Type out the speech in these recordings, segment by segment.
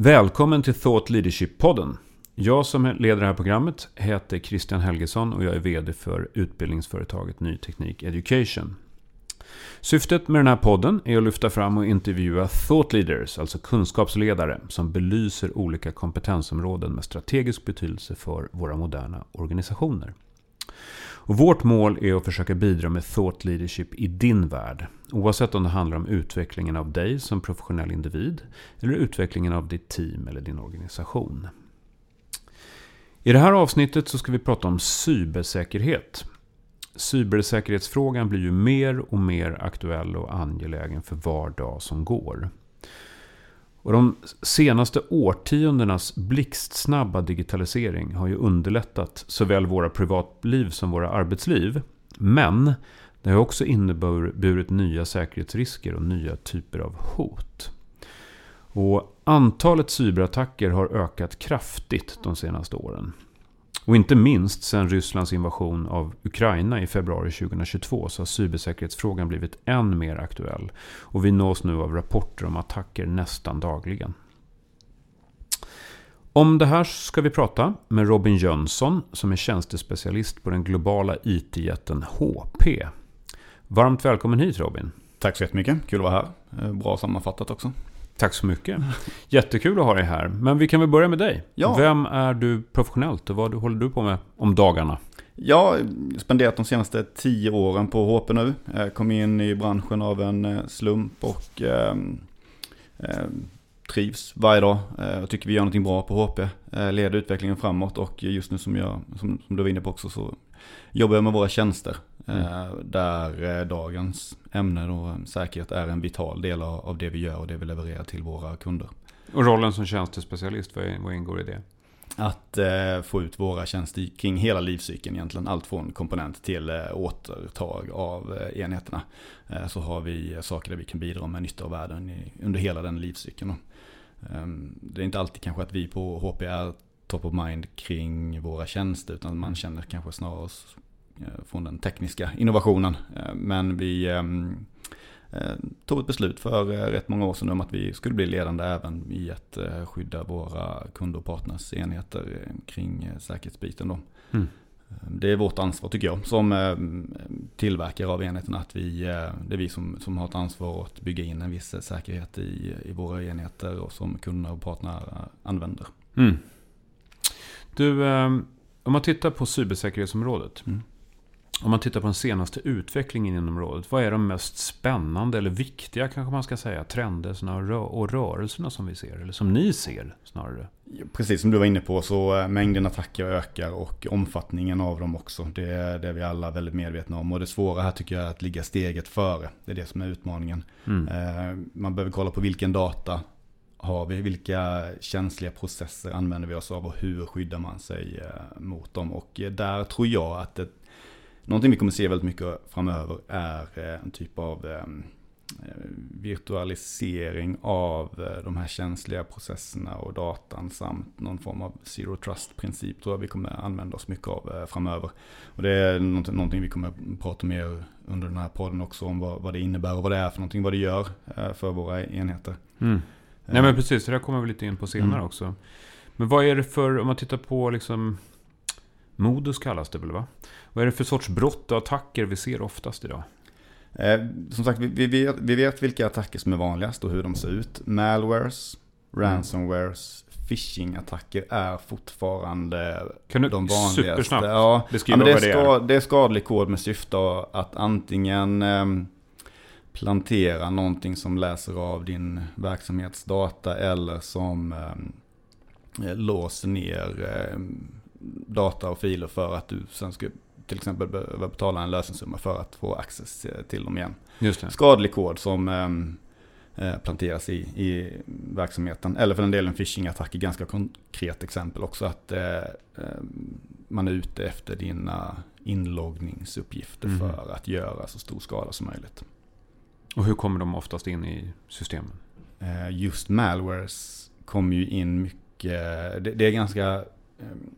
Välkommen till Thought Leadership-podden. Jag som leder det här programmet heter Christian Helgesson och jag är vd för utbildningsföretaget Ny Teknik Education. Syftet med den här podden är att lyfta fram och intervjua thought leaders, alltså kunskapsledare, som belyser olika kompetensområden med strategisk betydelse för våra moderna organisationer. Och vårt mål är att försöka bidra med thought leadership i din värld. Oavsett om det handlar om utvecklingen av dig som professionell individ eller utvecklingen av ditt team eller din organisation. I det här avsnittet så ska vi prata om cybersäkerhet. Cybersäkerhetsfrågan blir ju mer och mer aktuell och angelägen för var dag som går. Och de senaste årtiondenas blixtsnabba digitalisering har ju underlättat såväl våra privatliv som våra arbetsliv. Men det har också inneburit nya säkerhetsrisker och nya typer av hot. Och antalet cyberattacker har ökat kraftigt de senaste åren. Och inte minst sedan Rysslands invasion av Ukraina i februari 2022 så har cybersäkerhetsfrågan blivit än mer aktuell. Och vi nås nu av rapporter om attacker nästan dagligen. Om det här ska vi prata med Robin Jönsson som är tjänstespecialist på den globala IT-jätten HP. Varmt välkommen hit Robin. Tack så jättemycket, kul att vara här. Eh, bra sammanfattat också. Tack så mycket. Jättekul att ha dig här. Men vi kan väl börja med dig. Ja. Vem är du professionellt och vad håller du på med om dagarna? Jag har spenderat de senaste tio åren på HP nu. Jag kom in i branschen av en eh, slump och eh, eh, trivs varje dag. Eh, jag tycker vi gör någonting bra på HP. Eh, leder utvecklingen framåt och just nu som, jag, som, som du var inne på också så jobbar jag med våra tjänster. Mm. Eh, där dagens ämne då, säkerhet är en vital del av det vi gör och det vi levererar till våra kunder. Och rollen som tjänstespecialist, vad ingår i det? Att eh, få ut våra tjänster kring hela livscykeln egentligen. Allt från komponent till eh, återtag av eh, enheterna. så har vi saker där vi kan bidra med nytta och värden i, under hela den livscykeln. Ehm, det är inte alltid kanske att vi på HP är top of mind kring våra tjänster utan man känner kanske snarare oss eh, från den tekniska innovationen. Eh, men vi ehm, eh, tog ett beslut för rätt många år sedan om att vi skulle bli ledande även i att skydda våra kunder och partners enheter kring säkerhetsbiten. Då. Mm. Det är vårt ansvar tycker jag som tillverkare av enheterna. Att vi, det är vi som, som har ett ansvar att bygga in en viss säkerhet i, i våra enheter och som kunder och partner använder. Mm. Du, ehm, om man tittar på cybersäkerhetsområdet. Mm. Om man tittar på den senaste utvecklingen inom området. Vad är de mest spännande eller viktiga kanske man ska säga trenderna och rörelserna som vi ser? Eller som ni ser snarare? Precis som du var inne på så eh, mängden attacker ökar och omfattningen av dem också. Det är, det är vi alla väldigt medvetna om. Och det svåra här tycker jag är att ligga steget före. Det är det som är utmaningen. Mm. Eh, man behöver kolla på vilken data har vi? Vilka känsliga processer använder vi oss av och hur skyddar man sig eh, mot dem? Och där tror jag att det, någonting vi kommer se väldigt mycket framöver är eh, en typ av virtualisering av de här känsliga processerna och datan samt någon form av zero trust-princip tror jag vi kommer använda oss mycket av framöver. Och det är någonting vi kommer prata mer under den här podden också om vad, vad det innebär och vad det är för någonting, vad det gör för våra enheter. Mm. Nej men precis, det där kommer vi lite in på senare mm. också. Men vad är det för, om man tittar på liksom Modus kallas det väl va? Vad är det för sorts brott och attacker vi ser oftast idag? Eh, som sagt, vi, vi, vet, vi vet vilka attacker som är vanligast och hur de ser ut. Malwares, ransomwares, phishing-attacker är fortfarande kan du de vanligaste. Supersnabbt ja, beskriva ja, det vad det är? Det är skadlig kod med syfte att antingen um, plantera någonting som läser av din verksamhetsdata eller som eh, låser ner eh, data och filer för att du sen ska till exempel behöva betala en lösensumma för att få access till dem igen. Just det. Skadlig kod som ehm, eh, planteras i, i verksamheten. Eller för den delen phishing-attack är ganska konkret exempel också. Att eh, ehm, man är ute efter dina inloggningsuppgifter mm. för att göra så stor skada som möjligt. Och hur kommer de oftast in i systemen? Eh, just malwares kommer ju in mycket. Det är ganska ehm,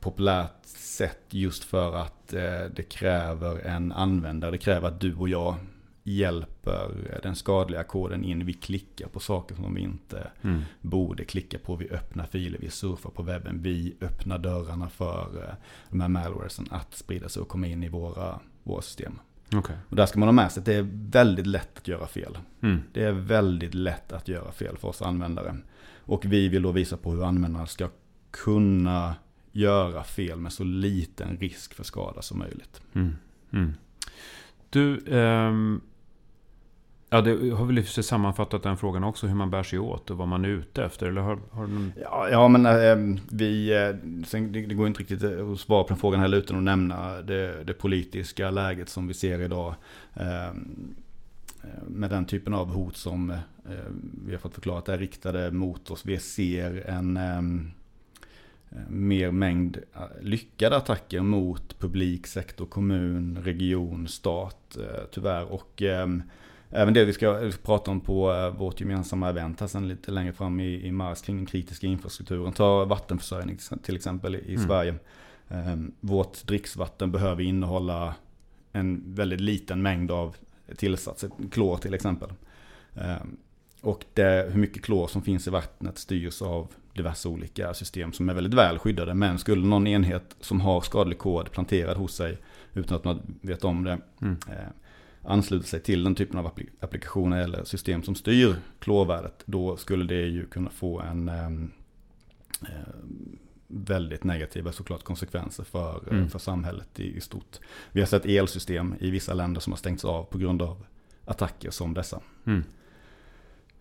populärt sätt just för att eh, det kräver en användare. Det kräver att du och jag hjälper den skadliga koden in. Vi klickar på saker som vi inte mm. borde klicka på. Vi öppnar filer, vi surfar på webben. Vi öppnar dörrarna för eh, de här malwaresen att sprida sig och komma in i våra, våra system. Okay. Och där ska man ha med sig att det är väldigt lätt att göra fel. Mm. Det är väldigt lätt att göra fel för oss användare. Och vi vill då visa på hur användarna ska kunna göra fel med så liten risk för skada som möjligt. Mm. Mm. Du, um, ja, det har väl sammanfattat den frågan också, hur man bär sig åt och vad man är ute efter. Eller har, har någon... ja, ja, men äh, vi, äh, sen, det, det, går inte riktigt att svara på den frågan heller utan att nämna det, det politiska läget som vi ser idag. Äh, med den typen av hot som vi har fått förklarat är riktade mot oss. Vi ser en mer mängd eh, lyckade attacker mot publik, sektor, kommun, region, stat eh, tyvärr. Och ehm, även det vi ska prata om på eh, vårt gemensamma event här sen lite längre fram i, i mars kring den kritiska infrastrukturen. Ta vattenförsörjning till exempel i mm. Sverige. Ehm, vårt dricksvatten behöver innehålla en väldigt liten mängd av tillsatser, klor till exempel. Ehm, och det, hur mycket klor som finns i vattnet styrs av diverse olika system som är väldigt väl skyddade. Men skulle någon enhet som har skadlig kod planterad hos sig utan att man vet om det mm. eh, ansluta sig till den typen av applikationer eller system som styr klorvärdet. Då skulle det ju kunna få en ehm, eh, väldigt negativa såklart konsekvenser för, eh, mm. för samhället i, i stort. Vi har sett elsystem i vissa länder som har stängts av på grund av attacker som dessa. Mm.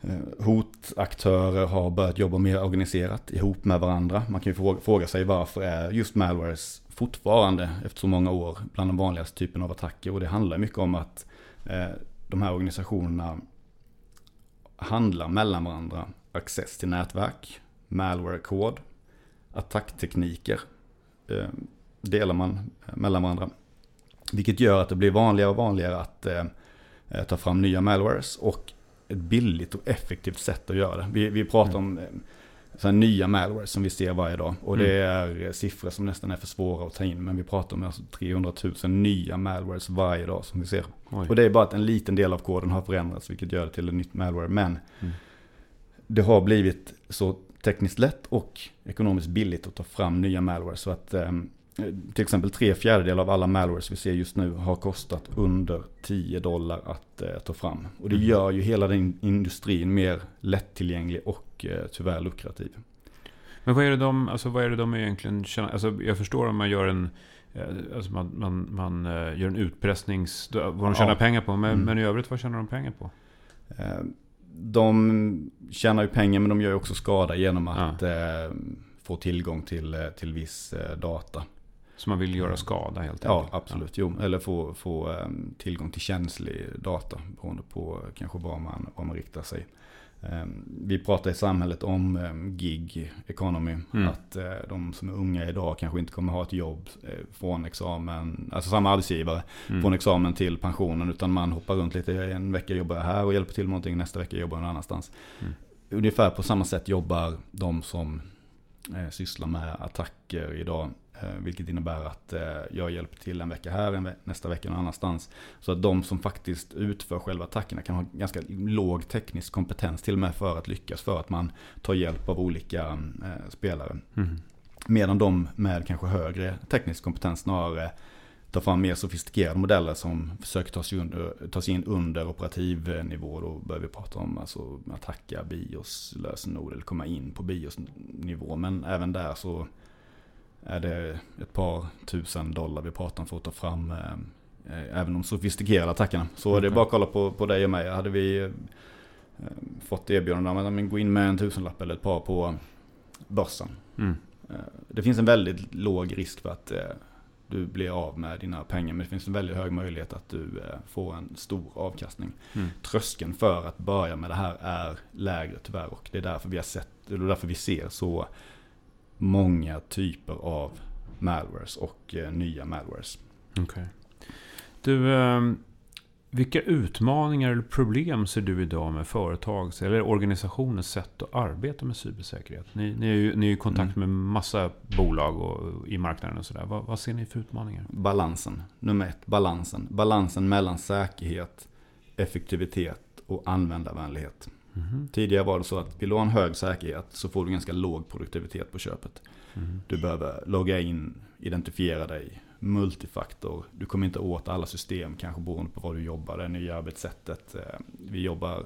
Eh, hotaktörer har börjat jobba mer organiserat ihop med varandra. Man kan ju fråga sig varför är just malwares fortfarande efter så många år bland de vanligaste typerna av attacker. Och det handlar mycket om att eh, de här organisationerna handlar mellan varandra. Access till nätverk, malware-kod, attacktekniker eh, delar man eh, mellan varandra. Vilket gör att det blir vanligare och vanligare att eh, ta fram nya malwares och ett billigt och effektivt sätt att göra det. Vi, vi pratar mm. om eh, så nya malware som vi ser varje dag. Och mm. det är siffror som nästan är för svåra att ta in. Men vi pratar om alltså 300 000 nya malwares varje dag som vi ser. Oj. Och det är bara att en liten del av koden har förändrats vilket gör det till en nytt malware. Men mm. det har blivit så tekniskt lätt och ekonomiskt billigt att ta fram nya malware. Så att um, till exempel tre fjärdedelar av alla malwares vi ser just nu har kostat under 10 dollar att eh, ta fram. Och det mm. gör ju hela den industrin mer lättillgänglig och eh, tyvärr lukrativ. Men vad är det de, alltså vad är det de egentligen tjänar? Alltså jag förstår om man gör en, eh, alltså man, man, man eh, gör en utpressnings, vad de tjänar ja. pengar på. Men, mm. men i övrigt vad tjänar de pengar på? Eh, de tjänar ju pengar men de gör ju också skada genom att ja. få tillgång till, till viss data. Så man vill göra skada helt enkelt? Ja, absolut. Jo, eller få, få um, tillgång till känslig data beroende på kanske var man, var man riktar sig. Um, vi pratar i samhället om um, gig economy. Mm. Att uh, de som är unga idag kanske inte kommer ha ett jobb uh, från examen, alltså samma arbetsgivare, mm. från examen till pensionen. Utan man hoppar runt lite. En vecka jobbar jag här och hjälper till med någonting. Nästa vecka jobbar jag någon annanstans. Mm. Ungefär på samma sätt jobbar de som sysslar med attacker idag. Eh, vilket innebär att eh, jag hjälper till en vecka här, nästa vecka någon annanstans. Så att de som faktiskt utför själva attackerna kan ha ganska låg teknisk kompetens till och med för att lyckas. För att man tar hjälp av olika eh, spelare. Mm. Medan de med kanske högre teknisk kompetens snarare tar fram mer sofistikerade modeller som försöker ta sig, under, ta sig in under operativnivå. Då börjar vi prata om alltså, att hacka BIOS lösenord eller komma in på BIOS nivå. Men även där så är det ett par tusen dollar vi pratar om för att ta fram eh, även de sofistikerade attackerna. Så okay. det är bara att kolla på, på dig och mig. Hade vi eh, fått erbjudande om att gå in med en tusenlapp eller ett par på börsen. Mm. Eh, det finns en väldigt låg risk för att du blir av med dina pengar. Men det finns en väldigt hög möjlighet att du får en stor avkastning. Mm. Tröskeln för att börja med det här är lägre tyvärr. Och det är därför vi har sett, det är därför vi ser så många typer av malwares och eh, nya malwares. Okay. Du, eh, vilka utmaningar eller problem ser du idag med företags eller organisationers sätt att arbeta med cybersäkerhet? Ni, ni är, ju, ni är i kontakt mm. med massa bolag och, i marknaden och sådär. Vad, vad ser ni för utmaningar? Balansen. Nummer ett, balansen. Balansen mellan säkerhet effektivitet och användarvänlighet. Mhm. Tidigare var det så att vill du ha en hög säkerhet så får du ganska låg produktivitet på köpet. Mhm. Du behöver logga in, identifiera dig, multifaktor. Du kommer inte åt alla system, kanske beroende på var du jobbar, det nya arbetssättet. Eh, Vi jobbar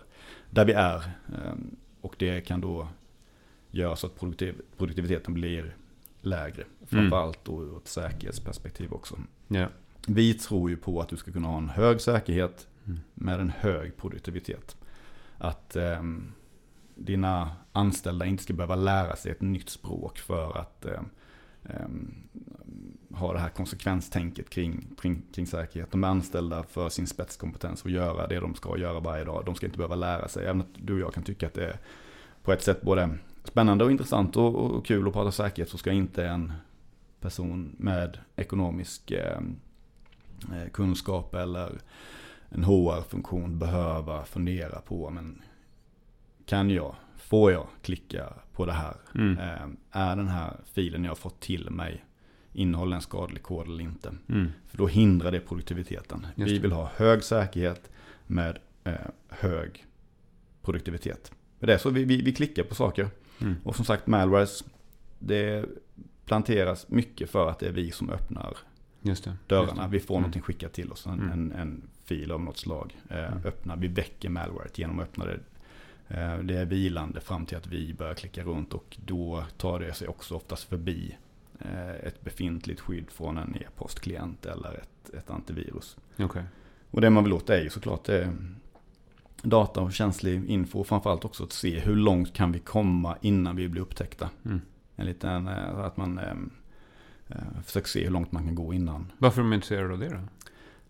där vi är eh, och det kan då göra så att produktiv- produktiviteten blir lägre. Framförallt då ur ett säkerhetsperspektiv också. Ja. Vi tror ju på att du ska kunna ha en hög säkerhet Mm. med en hög produktivitet. Att eh, dina anställda inte ska behöva lära sig ett nytt språk för att eh, eh, ha det här konsekvenstänket kring, kring, kring säkerhet. De är anställda för sin spetskompetens och göra det de ska göra varje dag. De ska inte behöva lära sig. Även att du och jag kan tycka att det är på ett sätt både spännande och intressant och, och kul att prata säkerhet så ska inte en person med ekonomisk ehm, eh, kunskap eller en HR-funktion behöva fundera på men kan jag, får jag klicka på det här? Mm. Eh, Är den här filen jag fått till mig innehåller en skadlig kod eller inte? Mm. För då hindrar det produktiviteten. Just Vi det. vill ha hög säkerhet med eh, hög produktivitet. Det är det, så vi, vi, vi klickar på saker. Mm. Och som sagt, malwares, det planteras mycket för att det är vi som öppnar Just det. Just dörrarna. det. Vi får Mm. någonting skickat till oss, en, Mm. en, en fil av något slag. Eh, Mm. öppnar, vi väcker malwaret genom att öppna det. Eh, det är vilande fram till att vi börjar klicka runt och då tar det sig också oftast förbi eh, ett befintligt skydd från en e-postklient eller ett, ett antivirus. Okej. Och det man vill åt är ju såklart eh, data och känslig info. Framförallt också att se hur långt kan vi komma innan vi blir upptäckta. Mm. En liten, eh, att man eh, försöker se hur långt man kan gå innan. Varför är de intresserade av det då?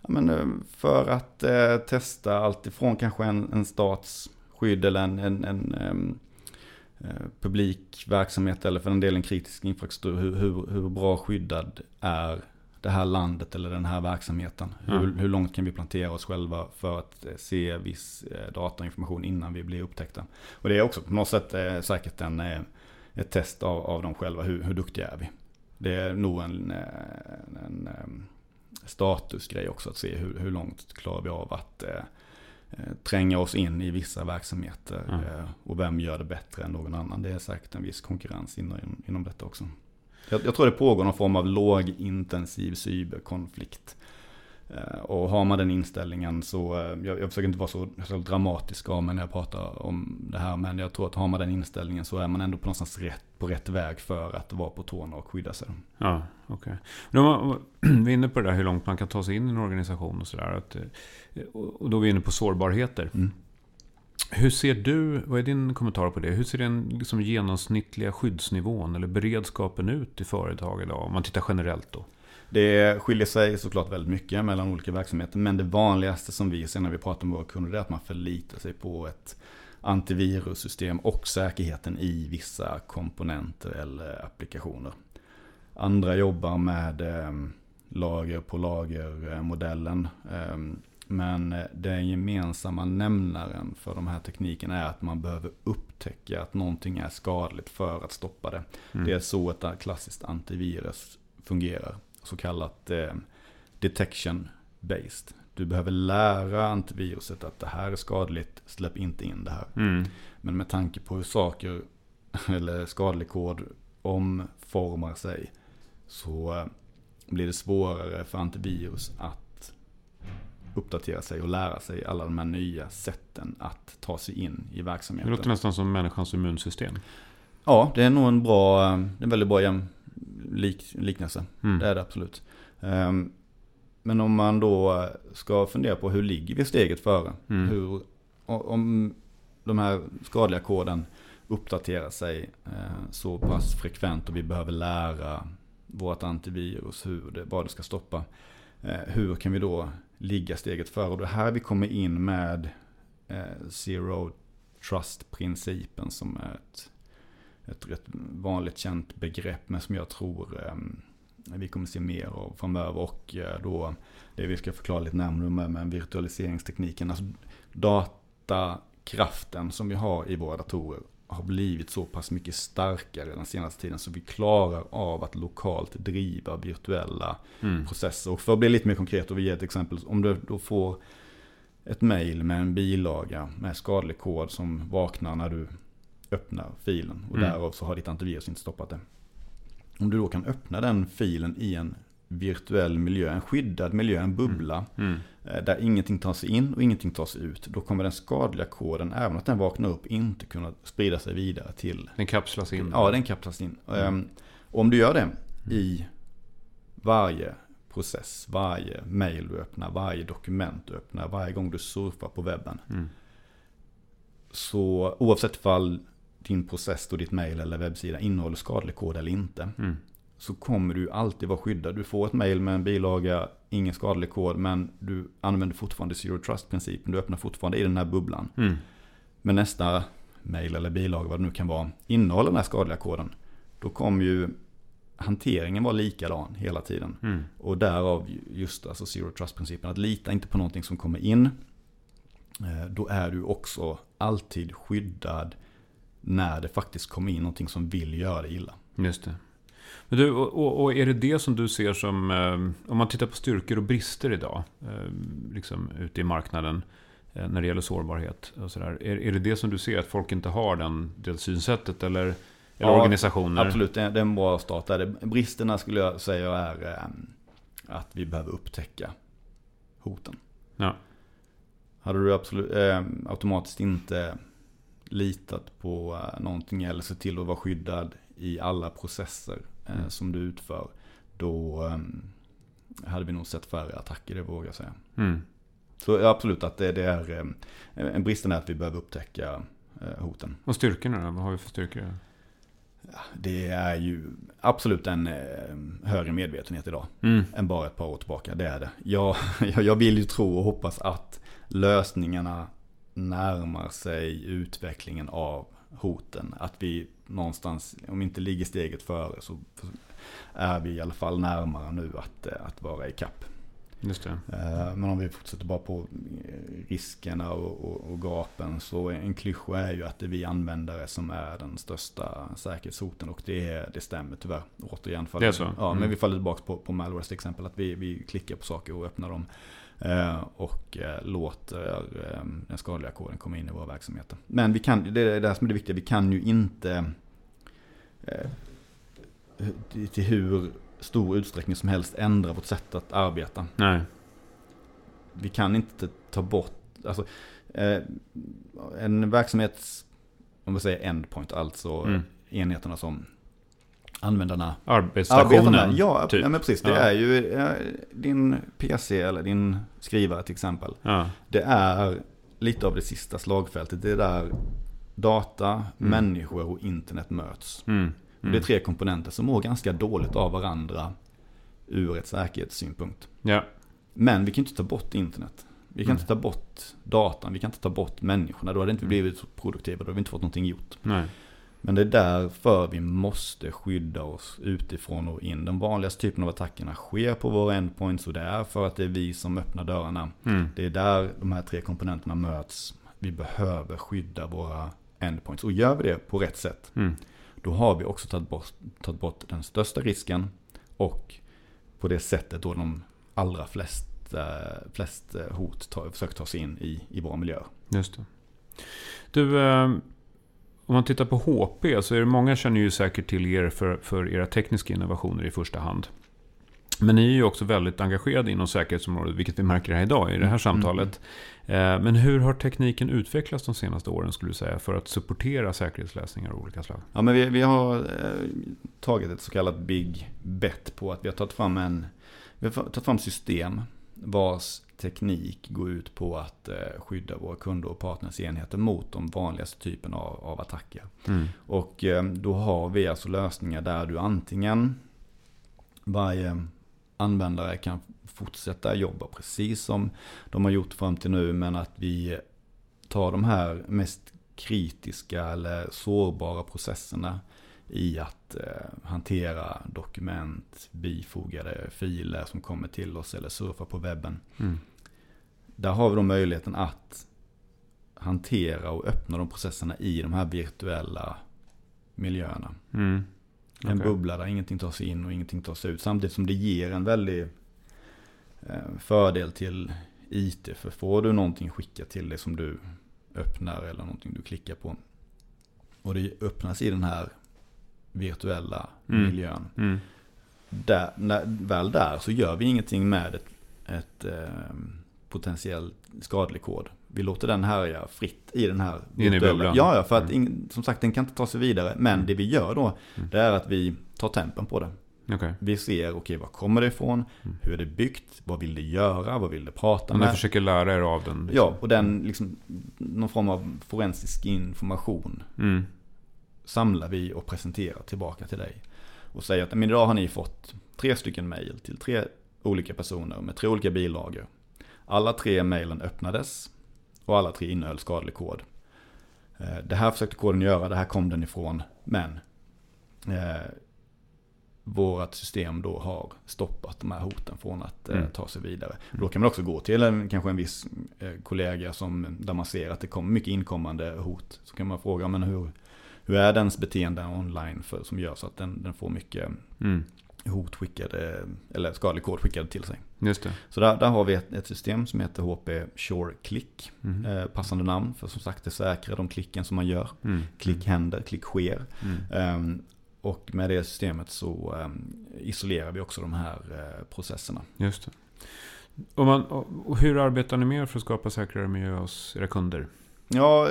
Ja, men, eh, för att eh, testa allt ifrån kanske en, en stats skydd eller en, en, en ehm, eh, publik verksamhet eller för en del en kritisk infrastruktur. Hur, hur, hur bra skyddad är det här landet eller den här verksamheten? Hur, Mm. hur långt kan vi plantera oss själva för att eh, se viss eh, data och information innan vi blir upptäckta? Och det är också på något sätt eh, säkert en, eh, ett test av, av dem själva. Hur, hur duktiga är vi? Det är nog en, eh, en, ehm, statusgrej också att se hur, hur långt klarar vi av att eh, eh, tränga oss in i vissa verksamheter. Mm. Eh, och vem gör det bättre än någon annan. Det är säkert en viss konkurrens inom, inom detta också. Jag, jag tror det pågår någon form av lågintensiv cyberkonflikt. Eh, och har man den inställningen så, eh, jag, jag försöker inte vara så, så dramatisk av mig när jag pratar om det här. Men jag tror att har man den inställningen så är man ändå på någonstans rätt, på rätt väg för att vara på tårna och skydda sig. Ja, okej. Okay. Vi är inne på det där hur långt man kan ta sig in i en organisation och sådär. eh, Och då är vi inne på sårbarheter. Mm. Hur ser du, vad är din kommentar på det? Hur ser den liksom genomsnittliga skyddsnivån eller beredskapen ut i företag idag? Om man tittar generellt då. Det skiljer sig såklart väldigt mycket mellan olika verksamheter. Men det vanligaste som vi ser när vi pratar med våra kunder är att man förlitar sig på ett antivirussystem och säkerheten i vissa komponenter eller applikationer. Andra jobbar med eh, lager på lager-modellen. Eh, men den gemensamma nämnaren för de här teknikerna är att man behöver upptäcka att någonting är skadligt för att stoppa det. Mm. Det är så ett klassiskt antivirus fungerar. Så kallat eh, detection based. Du behöver lära antiviruset att det här är skadligt, släpp inte in det här. Mm. Men med tanke på hur saker, eller skadlig kod, omformar sig så eh, blir det svårare för antivirus att uppdatera sig och lära sig alla de här nya sätten att ta sig in i Det verksamheten. låter nästan som människans immunsystem. Ja, det är nog en bra, det är en väldigt bra jäm, lik, liknelse. Mm. Det är det absolut. Ehm, Men om man då ska fundera på hur ligger vi steget före? Mm. Hur, om de här skadliga koden uppdaterar sig eh, så pass frekvent och vi behöver lära vårt antivirus hur det, vad det ska stoppa. Eh, Hur kan vi då ligga steget före? Och det här vi kommer in med eh, Zero Trust-principen som är ett, ett rätt vanligt känt begrepp men som jag tror eh, vi kommer se mer av framöver. Och eh, då det vi ska förklara lite närmare med, med virtualiseringstekniken. Alltså datakraften som vi har i våra datorer har blivit så pass mycket starkare den senaste tiden så vi klarar av att lokalt driva virtuella Mm. processer. Och för att bli lite mer konkret och vi ger ett exempel. Om du då får ett mail med en bilaga med skadlig kod som vaknar när du öppnar filen. Och Mm. därav så har ditt antivirus inte stoppat det. Om du då kan öppna den filen i en virtuell miljö, en skyddad miljö, en bubbla. Mm. eh, Där ingenting tar sig in och ingenting tar sig ut. Då kommer den skadliga koden, även att den vaknar upp, inte kunna sprida sig vidare till Den kapslas in. Ja, den kapslas in. Mm. Ehm, Och om du gör det i varje process, varje mail du öppnar, varje dokument du öppnar, varje gång du surfar på webben. Mm. Så oavsett fall din process och ditt mail eller webbsida innehåller skadlig kod eller inte. Mm. Så kommer du alltid vara skyddad. Du får ett mail med en bilaga, ingen skadlig kod, men du använder fortfarande zero trust-principen. Du öppnar fortfarande i den här bubblan. Mm. Men nästa mail eller bilaga, vad det nu kan vara, innehåller den här skadliga koden. Då kommer ju hanteringen vara likadan hela tiden. Mm. Och därav just alltså zero trust-principen. Att lita inte på någonting som kommer in. Eh, Då är du också alltid skyddad när det faktiskt kommer in någonting som vill göra dig illa. Just det. Men du, och, och- är det det som du ser som, eh, om man tittar på styrkor och brister idag, eh, liksom ute i marknaden, eh, när det gäller sårbarhet och sådär. Är, är det det som du ser, att folk inte har den, det synsättet eller, eller Ja, organisationer? Absolut, det är det en bra start där. Det- Bristerna skulle jag säga är att vi behöver upptäcka hoten. Ja. Hade du absolut, eh, automatiskt inte litat på eh, någonting eller sett till att vara skyddad i alla processer eh, Mm. som du utför. Då eh, hade vi nog sett färre attacker, det vågar jag säga. Mm. Så absolut att det, det är eh, en bristen är att vi behöver upptäcka eh, hoten. Och styrkorna då? Vad har vi för styrkor? Det är ju absolut en eh, högre medvetenhet idag. Mm. än bara ett par år tillbaka. Det är det. Jag, jag vill ju tro och hoppas att lösningarna närmar sig utvecklingen av hoten. Att vi någonstans, om inte ligger steget före, så är vi i alla fall närmare nu att, eh, att vara i kapp. Just det. Eh, Men om vi fortsätter bara på eh, riskerna och, och, och gapen så en klyscha är ju att det är vi användare som är den största säkerhetshoten och det, det stämmer tyvärr. Återigen faller, Det är så? Ja, Mm. men vi faller tillbaka på, på malwares till exempel. Att vi, vi klickar på saker och öppnar dem. Eh, Och eh, låter eh, den skadliga koden komma in i våra verksamheter. Men vi kan, det är det som är det viktiga, vi kan ju inte till- hur stor utsträckning som helst ändra vårt sätt att arbeta. Nej. Vi kan inte ta bort, alltså en verksamhets, om vi säger endpoint, alltså Mm. enheterna som användarna Arbetsstationen. Ja, typ. ja, men precis. Det Ja. är ju din PC eller din skrivare till exempel. Ja. Det är lite av det sista slagfältet. Det är där data, människor och internet möts. Mm. Och Det är tre komponenter som mår ganska dåligt av varandra ur ett säkerhetssynpunkt. Ja. Men vi kan inte ta bort internet. Vi kan Mm. inte ta bort datan, vi kan inte ta bort människorna. Då hade inte Mm. blivit produktiva, då hade vi inte fått någonting gjort. Nej. Men det är därför vi måste skydda oss utifrån och in. Den vanligaste typen av attackerna sker på våra endpoints och det är för att det är vi som öppnar dörrarna. Mm. Det är där de här tre komponenterna möts. Vi behöver skydda våra endpoints. Och gör vi det på rätt sätt, Mm. då har vi också tagit bort, tagit bort den största risken. Och på det sättet då de allra flest, eh, flest eh, hot tar, försöker ta sig in i, i våra miljöer. Just det. Du, eh, om man tittar på HP så är det många känner ju säkert till er för, för era tekniska innovationer i första hand. Men ni är ju också väldigt engagerade inom säkerhetsområdet, vilket vi märker här idag i det här Mm, samtalet. Eh, Men hur har tekniken utvecklats de senaste åren skulle du säga för att supportera säkerhetsläsningar av olika slag? Ja, men vi, vi har eh, tagit ett så kallat big bet på att vi har tagit fram en vi har tagit fram system vars teknik går ut på att eh, skydda våra kunder och partners enheter mot de vanligaste typerna av, av attacker. Mm. Och eh, då har vi alltså lösningar där du antingen varje användare kan fortsätta jobba precis som de har gjort fram till nu men att vi tar de här mest kritiska eller sårbara processerna i att eh, hantera dokument, bifogade filer som kommer till oss eller surfa på webben. Mm. Där har vi då möjligheten att hantera och öppna de processerna i de här virtuella miljöerna. Mm. En bubbla där ingenting tar sig in och ingenting tar sig ut. Samtidigt som det ger en väldig eh, fördel till IT. För får du någonting skickat till dig som du öppnar eller någonting du klickar på. Och det öppnas i den här virtuella Mm. miljön. Mm. Där, när, väl där så gör vi ingenting med ett, ett eh, potentiellt skadlig kod. Vi låter den härja fritt i den här i virtuella- bubblan. Ja, ja, för att Mm. ing, som sagt den kan inte ta sig vidare. Men det vi gör då, Mm. det är att vi tar tempen på det. Okej. Vi ser, okej, var kommer det ifrån? Mm. Hur är det byggt? Vad vill det göra? Vad vill det prata Om ni med? försöker lära er av den. liksom. Ja, och den liksom, någon form av forensisk information Mm. samlar vi och presenterar tillbaka till dig. Och säger att men idag har ni fått tre stycken mejl till tre olika personer med tre olika bilagor. Alla tre mejlen öppnades och alla tre innehöll skadlig kod. Eh, Det här försökte koden göra, det här kom den ifrån. Men eh, vårt system då har stoppat de här hoten från att eh, Mm. ta sig vidare. Då kan man också gå till en, kanske en viss eh, kollega som, där man ser att det kommer mycket inkommande hot. Så kan man fråga, men hur, hur är dens beteende online för, som gör så att den, den får mycket Mm. Hot skickade, eller skadlig kod skickad till sig. Just det. Så där, där har vi ett, ett system som heter HP Sure Click. Mm. Eh, passande namn, för som sagt det säkrar de klicken som man gör. Mm. Klick händer, klick sker. Mm. Ehm, och med det systemet så ehm, isolerar vi också de här eh, processerna. Just det. Och, man, och hur arbetar ni mer för att skapa säkrare miljö hos era kunder? Ja,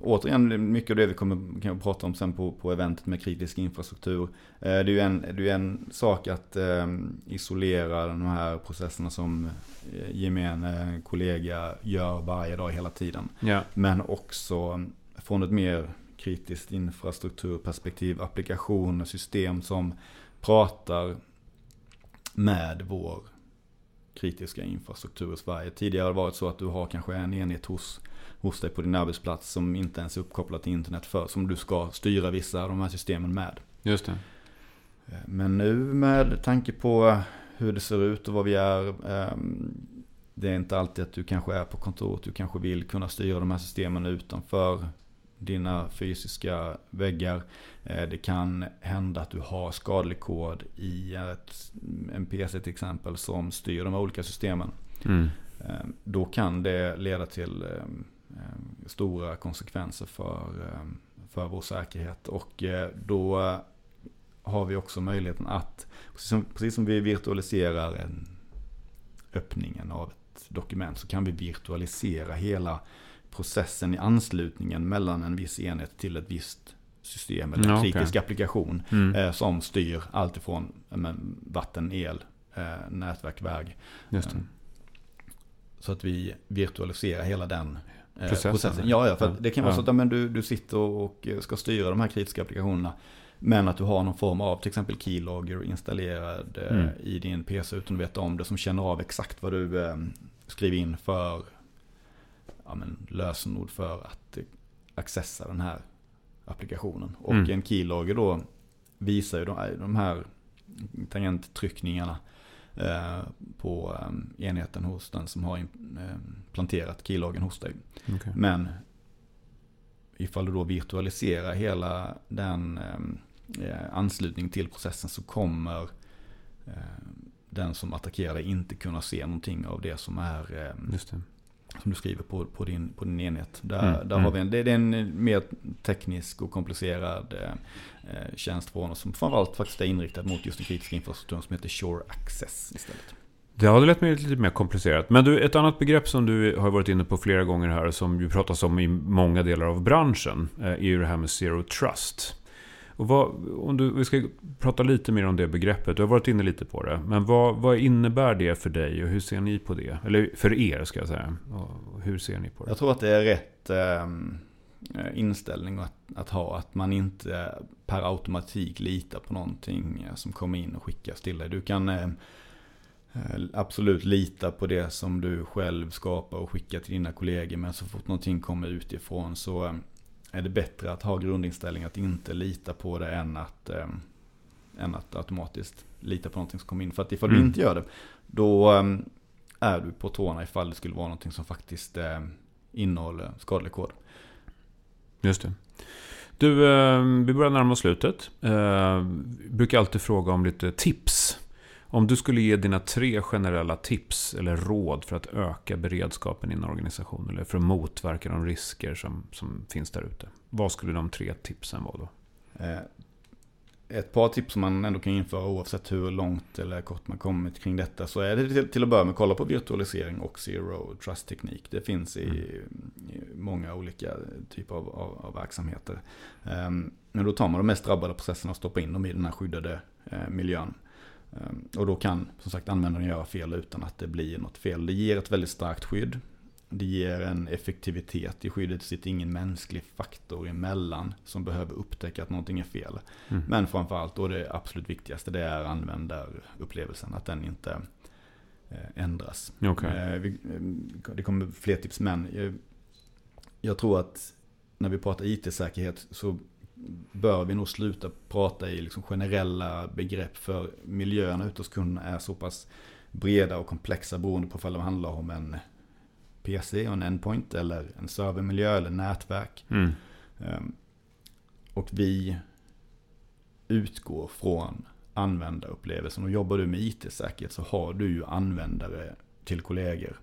återigen mycket av det vi kommer kan prata om sen på, på eventet med kritisk infrastruktur. Eh, Det är ju en, det är en sak att eh, isolera de här processerna som eh, gemene kollega gör varje dag hela tiden. Ja. Men också från ett mer kritiskt infrastrukturperspektiv, applikationer, system som pratar med vår kritiska infrastruktur i Sverige. Tidigare har det varit så att du har kanske en enhet hos, hos dig på din arbetsplats som inte ens är uppkopplad till internet för, som du ska styra vissa av de här systemen med. Just det. Men nu med tanke på hur det ser ut och vad vi är. ehm, Det är inte alltid att du kanske är på kontoret. Du kanske vill kunna styra de här systemen utanför dina fysiska väggar. Eh, Det kan hända att du har skadlig kod i ett, en PC till exempel som styr de här olika systemen. Mm. Eh, Då kan det leda till eh, eh, stora konsekvenser för, eh, för vår säkerhet. Och eh, då har vi också möjligheten att, precis som, precis som vi virtualiserar en, öppningen av ett dokument, så kan vi virtualisera hela processen i anslutningen mellan en viss enhet till ett visst system eller en kritisk applikation Mm. eh, som styr allt ifrån eh, vatten, el, eh, nätverk, väg. Eh, Så att vi virtualiserar hela den Processen. processen. Ja, ja, för Ja. det kan vara så att men du, du sitter och eh, ska styra de här kritiska applikationerna. Men att du har någon form av till exempel keylogger installerad eh, Mm. i din PC utan att veta om det. Som känner av exakt vad du eh, skriver in för ja, men, lösenord för att eh, accessa den här applikationen. Och Mm. en keylogger då visar ju de, de här tangenttryckningarna eh, på eh, enheten hos den som har eh, planterat keyloggen hos dig. Okej. Men ifall du då virtualiserar hela den eh, anslutning till processen så kommer eh, den som attackerar dig inte kunna se någonting av det som är eh, det. Som du skriver på, på, din, på din enhet. Där, Mm, där mm. har vi en, det, det är en mer teknisk och komplicerad eh, eh, tjänst från oss som framförallt faktiskt är inriktad mot just den kritiska infrastrukturen som heter Shore Access istället. Det hade lät mig lite mer komplicerat. Men du, ett annat begrepp som du har varit inne på flera gånger här, som ju pratas om i många delar av branschen, eh, är ju det här med Zero Trust. Och vad, om du, vi ska prata lite mer om det begreppet. Du har varit inne lite på det. Men vad, vad innebär det för dig och hur ser ni på det? Eller för er ska jag säga. Och hur ser ni på det? Jag tror att det är rätt eh, inställning att, att ha. Att man inte per automatik litar på någonting eh, som kommer in och skickas till dig. Du kan eh, eh, absolut lita på det som du själv skapar och skickar till dina kollegor. Men så fort någonting kommer utifrån så ehm, är det bättre att ha grundinställning att inte lita på det än att, eh, än att automatiskt lita på någonting som kommer in. För att ifall Mm. du inte gör det, då eh, är du på tårna ifall det skulle vara någonting som faktiskt eh, innehåller skadlig kod. Just det. Du, eh, vi börjar närma oss slutet. Eh, brukar alltid fråga om lite tips. Om du skulle ge dina tre generella tips eller råd för att öka beredskapen i en organisation eller för att motverka de risker som, som finns där ute. Vad skulle de tre tipsen vara då? Eh, ett par tips som man ändå kan införa oavsett hur långt eller kort man kommit kring detta så är det till, att börja med att kolla på virtualisering och zero trust teknik. Det finns i, mm. i många olika typer av, av, av verksamheter. Ehm, men då tar man de mest drabbade processerna och stoppar in dem i den här skyddade eh, miljön. Um, och då kan som sagt användaren göra fel utan att det blir något fel. Det ger ett väldigt starkt skydd. Det ger en effektivitet i skyddet. Det sitter ingen mänsklig faktor emellan som behöver upptäcka att någonting är fel. Mm. Men framförallt, och det absolut viktigaste, det är användarupplevelsen. Att den inte eh, ändras. Okay. Eh, eh, det kommer fler tips, men jag tror att när vi pratar IT-säkerhet så bör vi nog sluta prata i liksom generella begrepp för miljöerna ute hos kunderna är så pass breda och komplexa beroende på om det handlar om en PC och en endpoint eller en servermiljö eller nätverk. Mm. Um, och vi utgår från användarupplevelsen. Och jobbar du med IT-säkerhet så har du ju användare till kollegor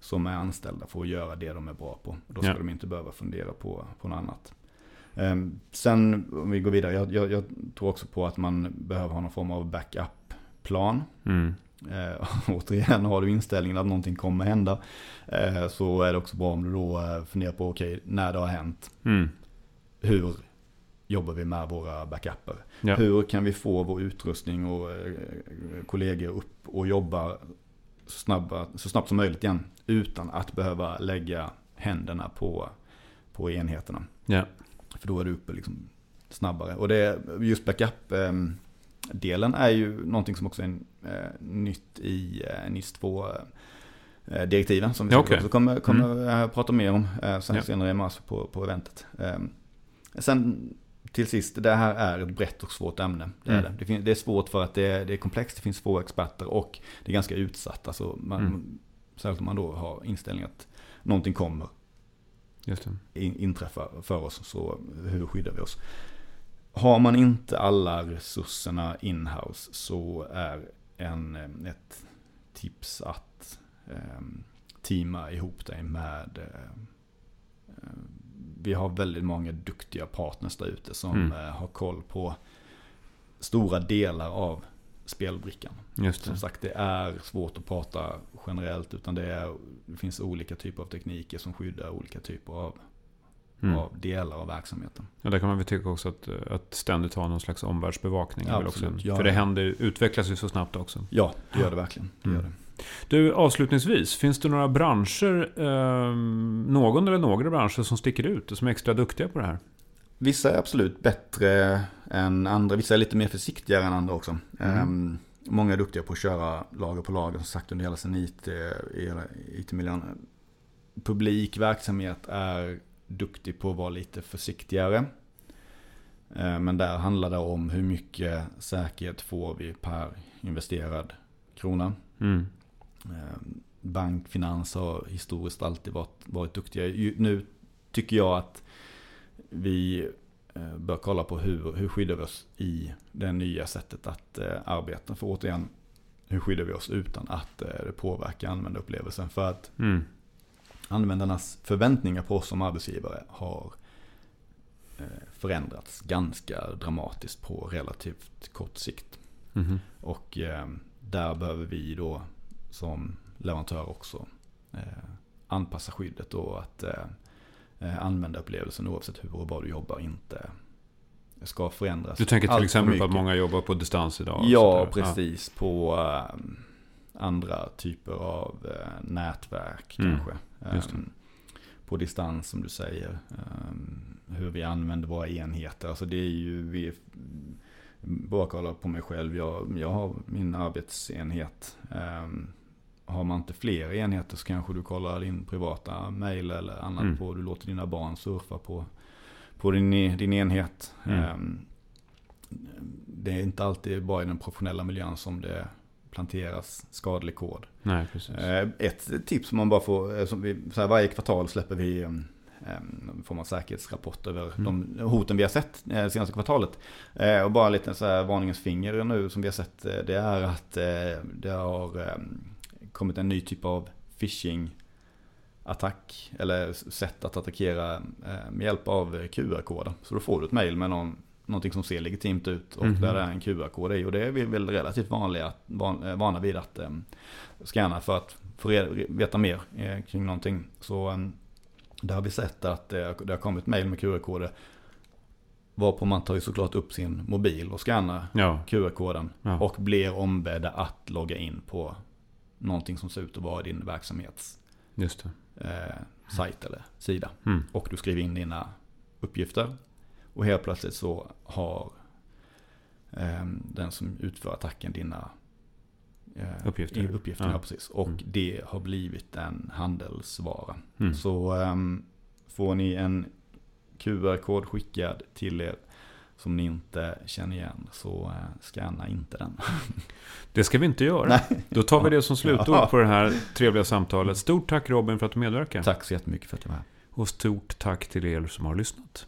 som är anställda för att göra det de är bra på. Då ska ja. de inte behöva fundera på, på något annat. Um, sen om vi går vidare, jag, jag, jag, tror också på att man behöver ha någon form av backup-plan. Mm. Eh, återigen, har du inställningen att någonting kommer hända eh, så är det också bra om du då eh, funderar på, okej, okay, när det har hänt, mm. hur jobbar vi med våra backuper? Ja. Hur kan vi få vår utrustning och eh, kollegor upp och jobba så, snabba, så snabbt som möjligt igen utan att behöva lägga händerna på, på enheterna. Ja. För då är du uppe liksom snabbare. Och det just backup ehm, delen är ju någonting som också är eh, nytt i eh, NIS 2 eh, direktiven som vi okay. också kommer, kommer mm. prata mer om sen, ja. senare i mars på, på eventet. Eh, sen till sist, det här är ett brett och svårt ämne. Det är, mm. det. Det, det är svårt för att det är, det är komplext, det finns få experter och det är ganska utsatt. Alltså man, mm. Särskilt om man då har inställningen att någonting kommer in, inträffa för oss. Så hur skyddar vi oss? Har man inte alla resurserna inhouse så är en, eh, ett tips att eh, teama ihop dig med eh, eh, vi har väldigt många duktiga partners där ute som mm. eh, har koll på stora delar av spelbrickan. Just det. Som sagt, det är svårt att prata generellt utan det, är, det finns olika typer av tekniker som skyddar olika typer av mm. av delar av verksamheten. Ja, där kan man väl tycka också att, att ständigt ha någon slags omvärldsbevakning. Ja, också, ja. För det händer, utvecklas ju så snabbt också. Ja, det gör det verkligen. Det mm. gör det. Du, avslutningsvis, finns det några branscher, eh, någon eller några branscher som sticker ut och som är extra duktiga på det här? Vissa är absolut bättre än andra, vissa är lite mer försiktigare än andra också. Mm. Eh, många är duktiga på att köra lager på lager, som sagt under hela sin IT, IT-miljön. Publik verksamhet är duktig på att vara lite försiktigare. Eh, men där handlar det om hur mycket säkerhet får vi per investerad krona. Mm. Eh, bank, finans har historiskt alltid varit, varit duktiga. Nu tycker jag att vi eh, bör kolla på hur, hur skyddar vi oss i det nya sättet att arbeta. För återigen, hur skyddar vi oss utan att det påverkar användarupplevelsen? För att mm användarnas förväntningar på oss som arbetsgivare har eh, förändrats ganska dramatiskt på relativt kort sikt. Mm. Och eh, där behöver vi då som leverantör också eh, anpassa skyddet och att använda upplevelsen oavsett hur och var du jobbar inte ska förändras. Du tänker till exempel på att många jobbar på distans idag? Ja, precis. Ja. På andra typer av nätverk mm. kanske. Um, på distans som du säger. Um, hur vi använder våra enheter. Alltså det är ju, vi, bara kolla på mig själv. Jag, jag har min arbetsenhet. Har man inte fler enheter så kanske du kollar din privata mail eller annat mm. på. Du låter dina barn surfa på, på din, din enhet. Mm. Um, det är inte alltid bara i den professionella miljön som det planteras skadlig kod. Nej, precis. Eh, ett tips som man bara får, eh, som vi, så här, varje kvartal släpper vi en form av säkerhetsrapport över mm. de hoten vi har sett eh, senaste kvartalet. Eh, och bara lite så här varningens finger nu som vi har sett, det är att det har kommit en ny typ av phishing attack eller sätt att attackera med hjälp av QR-koder. Så då får du ett mail med någon, någonting som ser legitimt ut och mm. där det är en QR-kod i. Och det är vi väl relativt vanliga, van, vana vid att um, scanna för att få veta mer kring någonting. Så där har vi sett att det har kommit mail med QR-koder. Varpå man tar ju såklart upp sin mobil och scannar ja. QR-koden. Ja. Och blir ombedda att logga in på någonting som ser ut att vara din verksamhets Just eh, sajt eller sida. Mm. Och du skriver in dina uppgifter. Och helt plötsligt så har eh, den som utför attacken dina Eh, uppgifter. uppgifter ja. precis. Och mm. det har blivit en handelsvara. Mm. Så um, får ni en QR-kod skickad till er som ni inte känner igen så uh, scanna inte den. Det ska vi inte göra. Nej. Då tar vi det som slutord på det här trevliga samtalet. Stort tack Robin för att du medverkar. Tack så jättemycket för att jag var här. Och stort tack till er som har lyssnat.